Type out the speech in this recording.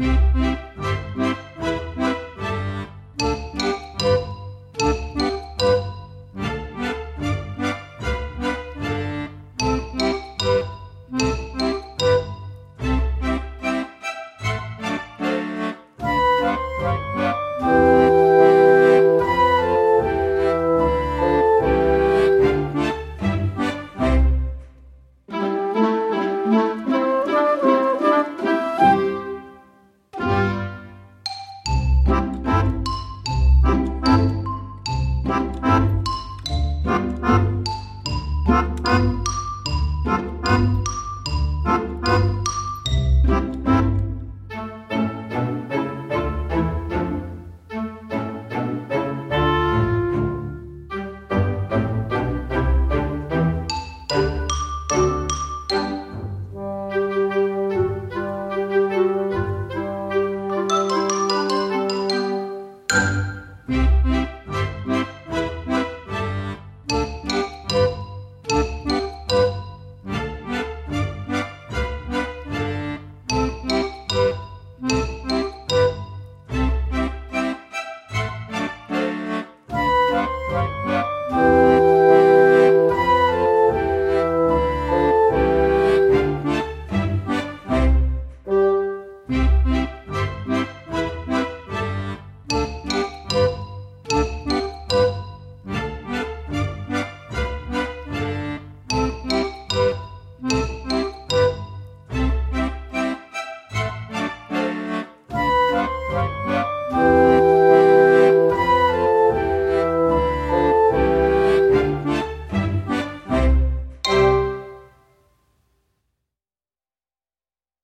Música